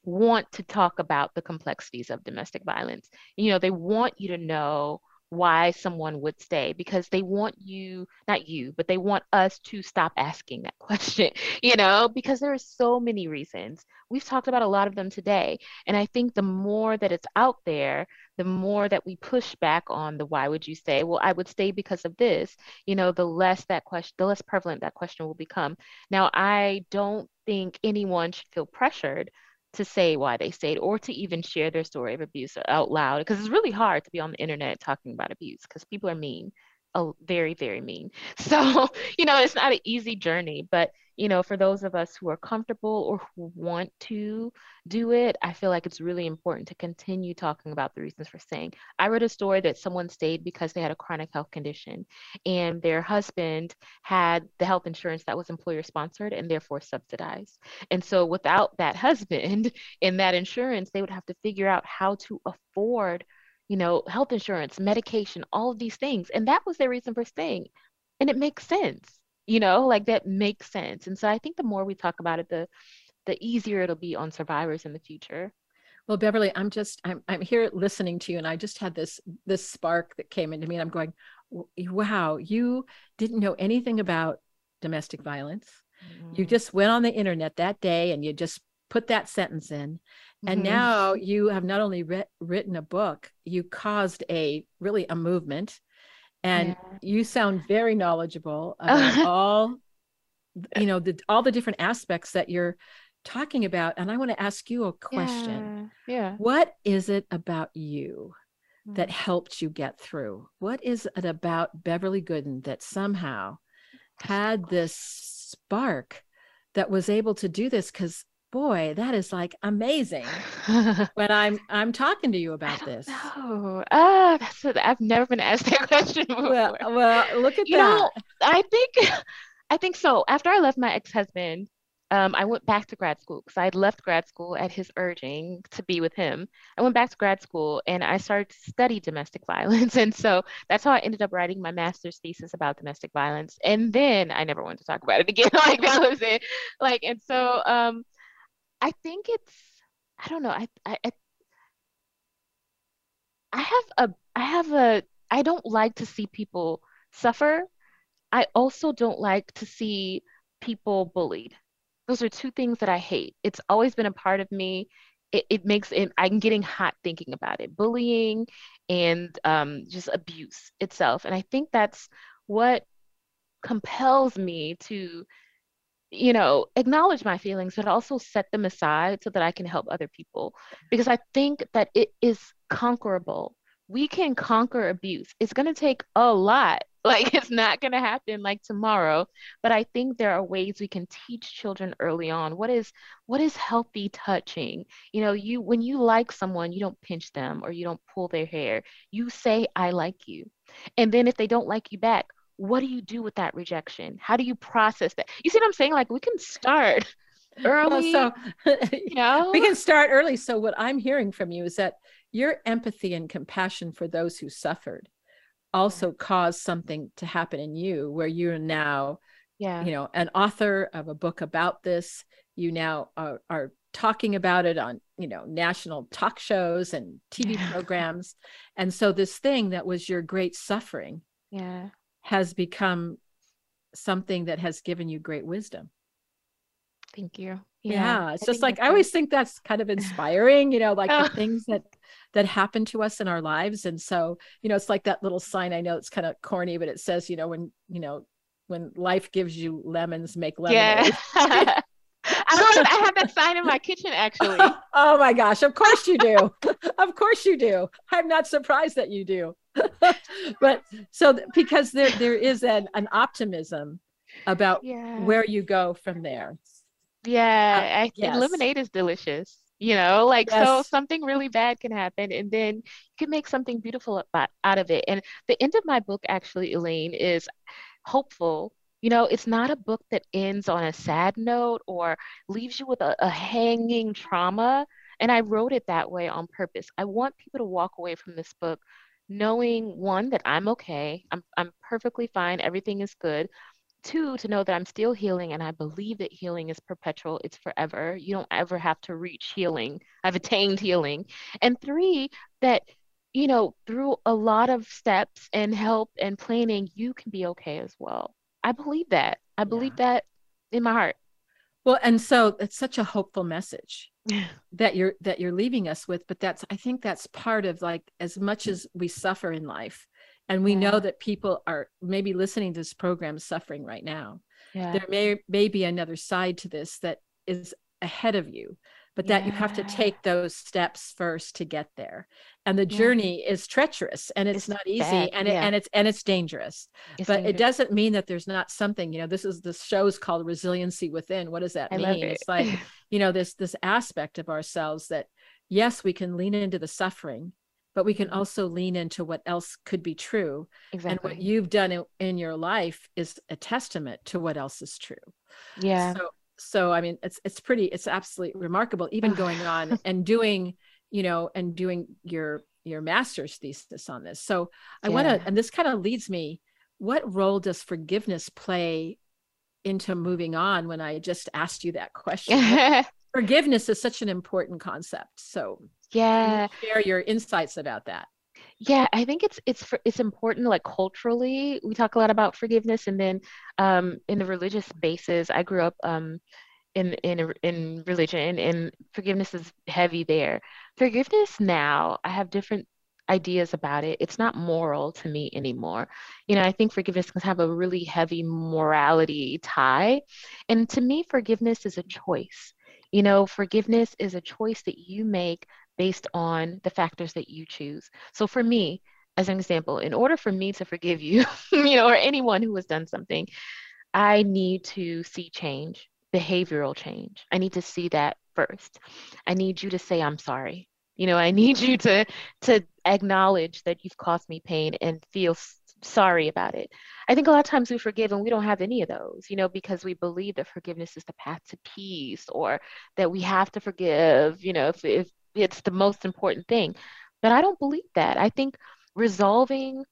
want to talk about the complexities of domestic violence. You know, they want you to know why someone would stay because they want you, not you, but they want us to stop asking that question, you know, because there are so many reasons. We've talked about a lot of them today. And I think the more that it's out there, the more that we push back on the why would you stay? Well, I would stay because of this, you know, the less that question, the less prevalent that question will become. Now, I don't think anyone should feel pressured to say why they stayed or to even share their story of abuse out loud because it's really hard to be on the internet talking about abuse because people are mean, oh, very, very mean. So, you know, it's not an easy journey, but you know, for those of us who are comfortable or who want to do it, I feel like it's really important to continue talking about the reasons for staying. I read a story that someone stayed because they had a chronic health condition and their husband had the health insurance that was employer sponsored and therefore subsidized. And so without that husband and that insurance, they would have to figure out how to afford you know, health insurance, medication, all of these things. And that was their reason for staying. And it makes sense you know like that makes sense and so i think the more we talk about it the the easier it'll be on survivors in the future well beverly i'm just i'm, I'm here listening to you and i just had this this spark that came into me and i'm going wow you didn't know anything about domestic violence mm-hmm. you just went on the internet that day and you just put that sentence in and mm-hmm. now you have not only re- written a book you caused a really a movement and yeah. you sound very knowledgeable about all you know the all the different aspects that you're talking about and i want to ask you a question yeah, yeah. what is it about you that mm. helped you get through what is it about beverly gooden that somehow had this spark that was able to do this because boy, that is like amazing. when I'm I'm talking to you about this. Oh, ah, that's a, I've never been asked that question before. Well, well look at you that. Know, I think I think so. After I left my ex-husband, um, I went back to grad school because I had left grad school at his urging to be with him. I went back to grad school and I started to study domestic violence. And so that's how I ended up writing my master's thesis about domestic violence. And then I never wanted to talk about it again. like that was it. Like, and so um, I think it's I don't know. I I I have a I have a I don't like to see people suffer. I also don't like to see people bullied. Those are two things that I hate. It's always been a part of me. It, it makes it I'm getting hot thinking about it. Bullying and um, just abuse itself. And I think that's what compels me to you know, acknowledge my feelings, but also set them aside so that I can help other people. Because I think that it is conquerable. We can conquer abuse. It's going to take a lot. Like it's not going to happen like tomorrow, but I think there are ways we can teach children early on what is what is healthy touching. You know, you when you like someone, you don't pinch them or you don't pull their hair. You say I like you. And then if they don't like you back, what do you do with that rejection? How do you process that? You see what I'm saying? Like we can start early. Well, so you know, we can start early. So what I'm hearing from you is that your empathy and compassion for those who suffered also caused something to happen in you where you're now yeah you know an author of a book about this you now are, are talking about it on you know national talk shows and tv yeah. programs and so this thing that was your great suffering yeah has become something that has given you great wisdom. Thank you. Yeah, yeah it's I just like I always think that's kind of inspiring, you know, like oh. the things that that happen to us in our lives. And so, you know, it's like that little sign I know it's kind of corny, but it says, you know, when, you know, when life gives you lemons, make lemonade. Yeah. I, I have that sign in my kitchen actually. oh my gosh, of course you do. of course you do. I'm not surprised that you do. but so because there there is an, an optimism about yeah. where you go from there. Yeah, uh, I, yes. lemonade is delicious. You know, like yes. so something really bad can happen, and then you can make something beautiful about, out of it. And the end of my book, actually, Elaine, is hopeful you know, it's not a book that ends on a sad note or leaves you with a, a hanging trauma. And I wrote it that way on purpose. I want people to walk away from this book knowing one, that I'm okay, I'm, I'm perfectly fine, everything is good. Two, to know that I'm still healing and I believe that healing is perpetual, it's forever. You don't ever have to reach healing. I've attained healing. And three, that you know, through a lot of steps and help and planning, you can be okay as well. I believe that. I believe yeah. that in my heart. Well, and so it's such a hopeful message that you're that you're leaving us with. But that's I think that's part of like as much as we suffer in life, and we yeah. know that people are maybe listening to this program suffering right now. Yeah. There may may be another side to this that is ahead of you but that you have to take those steps first to get there and the journey yeah. is treacherous and it's, it's not easy bad. and yeah. it, and it's and it's dangerous it's but dangerous. it doesn't mean that there's not something you know this is the show's called resiliency within what does that I mean it. it's like you know this this aspect of ourselves that yes we can lean into the suffering but we can mm-hmm. also lean into what else could be true exactly. and what you've done in, in your life is a testament to what else is true yeah so so i mean it's it's pretty it's absolutely remarkable even going on and doing you know and doing your your master's thesis on this. So i yeah. want to and this kind of leads me what role does forgiveness play into moving on when i just asked you that question? Forgiveness is such an important concept. So yeah. share your insights about that yeah i think it's it's it's important like culturally we talk a lot about forgiveness and then um in the religious bases i grew up um in in in religion and forgiveness is heavy there. Forgiveness now i have different ideas about it. It's not moral to me anymore. You know i think forgiveness can have a really heavy morality tie and to me forgiveness is a choice. You know forgiveness is a choice that you make based on the factors that you choose. So for me, as an example, in order for me to forgive you, you know, or anyone who has done something, I need to see change, behavioral change. I need to see that first. I need you to say I'm sorry. You know, I need you to to acknowledge that you've caused me pain and feel sorry about it. I think a lot of times we forgive and we don't have any of those, you know, because we believe that forgiveness is the path to peace or that we have to forgive, you know, if, if it's the most important thing. But I don't believe that. I think resolving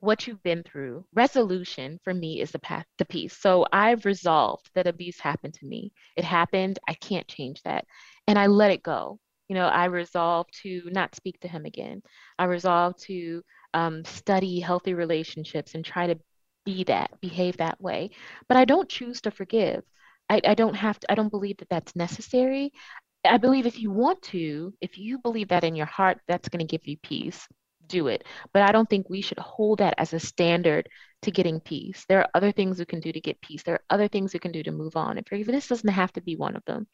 what you've been through, resolution for me is the path to peace. So I've resolved that abuse happened to me. It happened. I can't change that. And I let it go. You know, I resolve to not speak to him again. I resolve to um, study healthy relationships and try to be that, behave that way. But I don't choose to forgive. I, I don't have to, I don't believe that that's necessary. I believe if you want to, if you believe that in your heart, that's going to give you peace, do it. But I don't think we should hold that as a standard to getting peace. There are other things we can do to get peace. There are other things we can do to move on. And forgiveness doesn't have to be one of them.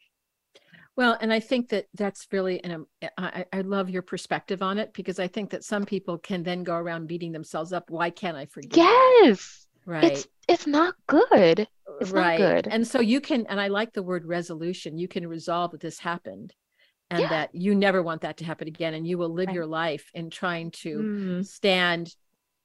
Well, and I think that that's really, and um, I, I love your perspective on it because I think that some people can then go around beating themselves up. Why can't I forgive? Yes. Right. It's it's not good. It's right. not good. And so you can, and I like the word resolution. You can resolve that this happened and yeah. that you never want that to happen again. And you will live right. your life in trying to mm. stand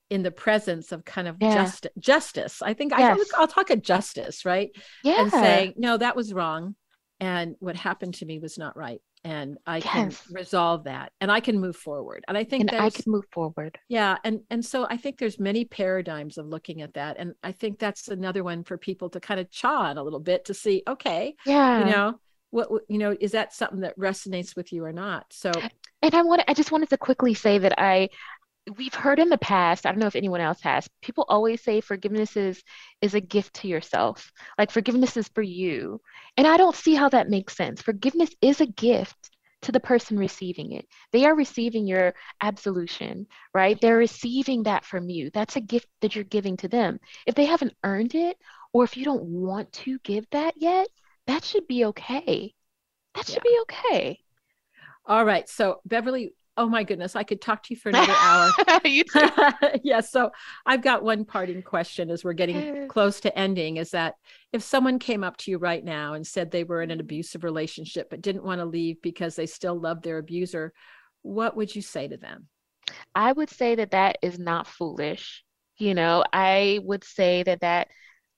in the presence of kind of yeah. just justice. I think yes. I, I'll talk at justice, right? Yeah. And saying, no, that was wrong. And what happened to me was not right and I yes. can resolve that and I can move forward. And I think and I can move forward. Yeah. And and so I think there's many paradigms of looking at that. And I think that's another one for people to kind of chaw on a little bit to see, okay, yeah, you know, what you know, is that something that resonates with you or not? So and I want I just wanted to quickly say that I we've heard in the past i don't know if anyone else has people always say forgiveness is is a gift to yourself like forgiveness is for you. And i don't see how that makes sense. Forgiveness is a gift to the person receiving it. They are receiving your absolution right? They're receiving that from you. That's a gift that you're giving to them. If they haven't earned it or if you don't want to give that yet that should be okay. That should yeah. be okay. All right. So beverly oh my goodness, I could talk to you for another hour. you too. yes. Yeah, so I've got one parting question as we're getting close to ending is that if someone came up to you right now and said they were in an abusive relationship but didn't want to leave because they still love their abuser, what would you say to them? I would say that that is not foolish. You know, I would say that that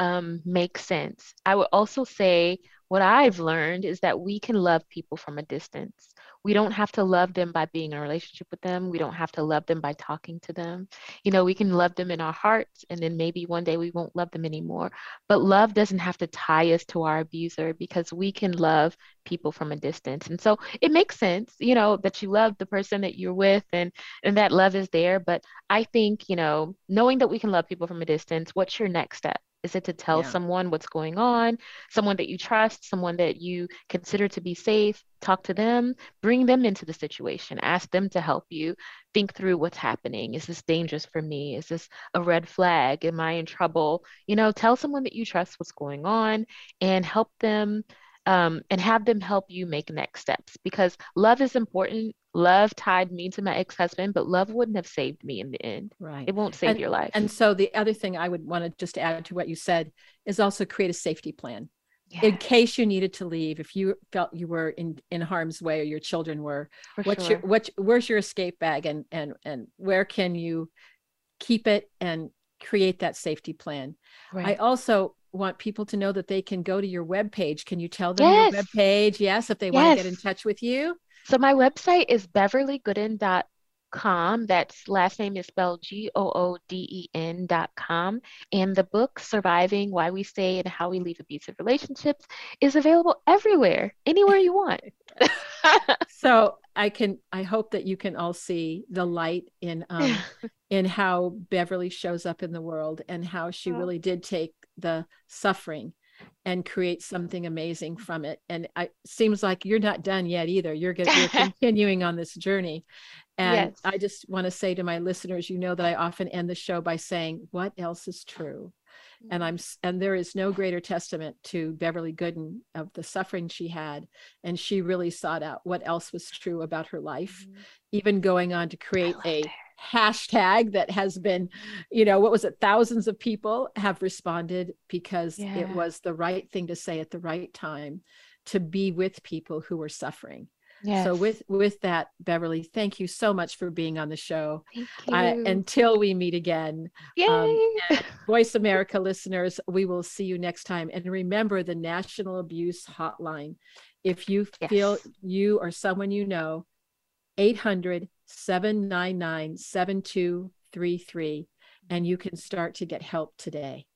um, makes sense. I would also say what I've learned is that we can love people from a distance we don't have to love them by being in a relationship with them. We don't have to love them by talking to them. You know, we can love them in our hearts and then maybe one day we won't love them anymore. But love doesn't have to tie us to our abuser because we can love people from a distance. And so it makes sense, you know, that you love the person that you're with and and that love is there, but I think, you know, knowing that we can love people from a distance, what's your next step? Is it to tell yeah. someone what's going on, someone that you trust, someone that you consider to be safe? Talk to them, bring them into the situation, ask them to help you think through what's happening. Is this dangerous for me? Is this a red flag? Am I in trouble? You know, tell someone that you trust what's going on and help them um, and have them help you make next steps because love is important. Love tied me to my ex husband, but love wouldn't have saved me in the end. Right. It won't save and, your life. And so the other thing I would want to just add to what you said is also create a safety plan. Yes. In case you needed to leave, if you felt you were in, in harm's way or your children were, For what's sure. your what where's your escape bag and and and where can you keep it and create that safety plan. Right. I also want people to know that they can go to your webpage. Can you tell them Yes. your webpage? Yes, if they want to get in touch with you. So my website is beverlygooden.com. That's last name is spelled G-O-O-D-E-N dot com. And the book Surviving Why We Stay and How We Leave Abusive Relationships is available everywhere, anywhere you want. So I can I hope that you can all see the light in um in how Beverly shows up in the world and how she really did take the suffering and create something amazing from it. And it seems like you're not done yet either. You're continuing on this journey. And Yes. I just want to say to my listeners, you know that I often end the show by saying, what else is true? and i'm and there is no greater testament to beverly gooden of the suffering she had and she really sought out what else was true about her life even going on to create a hashtag that has been you know what was it thousands of people have responded because it was the right thing to say at the right time to be with people who were suffering Yes. so with with that beverly thank you so much for being on the show you. until we meet again um, Yay. and Voice America listeners, we will see you next time. And remember the National Abuse Hotline. If you feel you or someone you know, 800 799 7233, and you can start to get help today.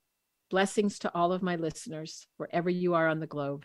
Blessings to all of my listeners, wherever you are on the globe.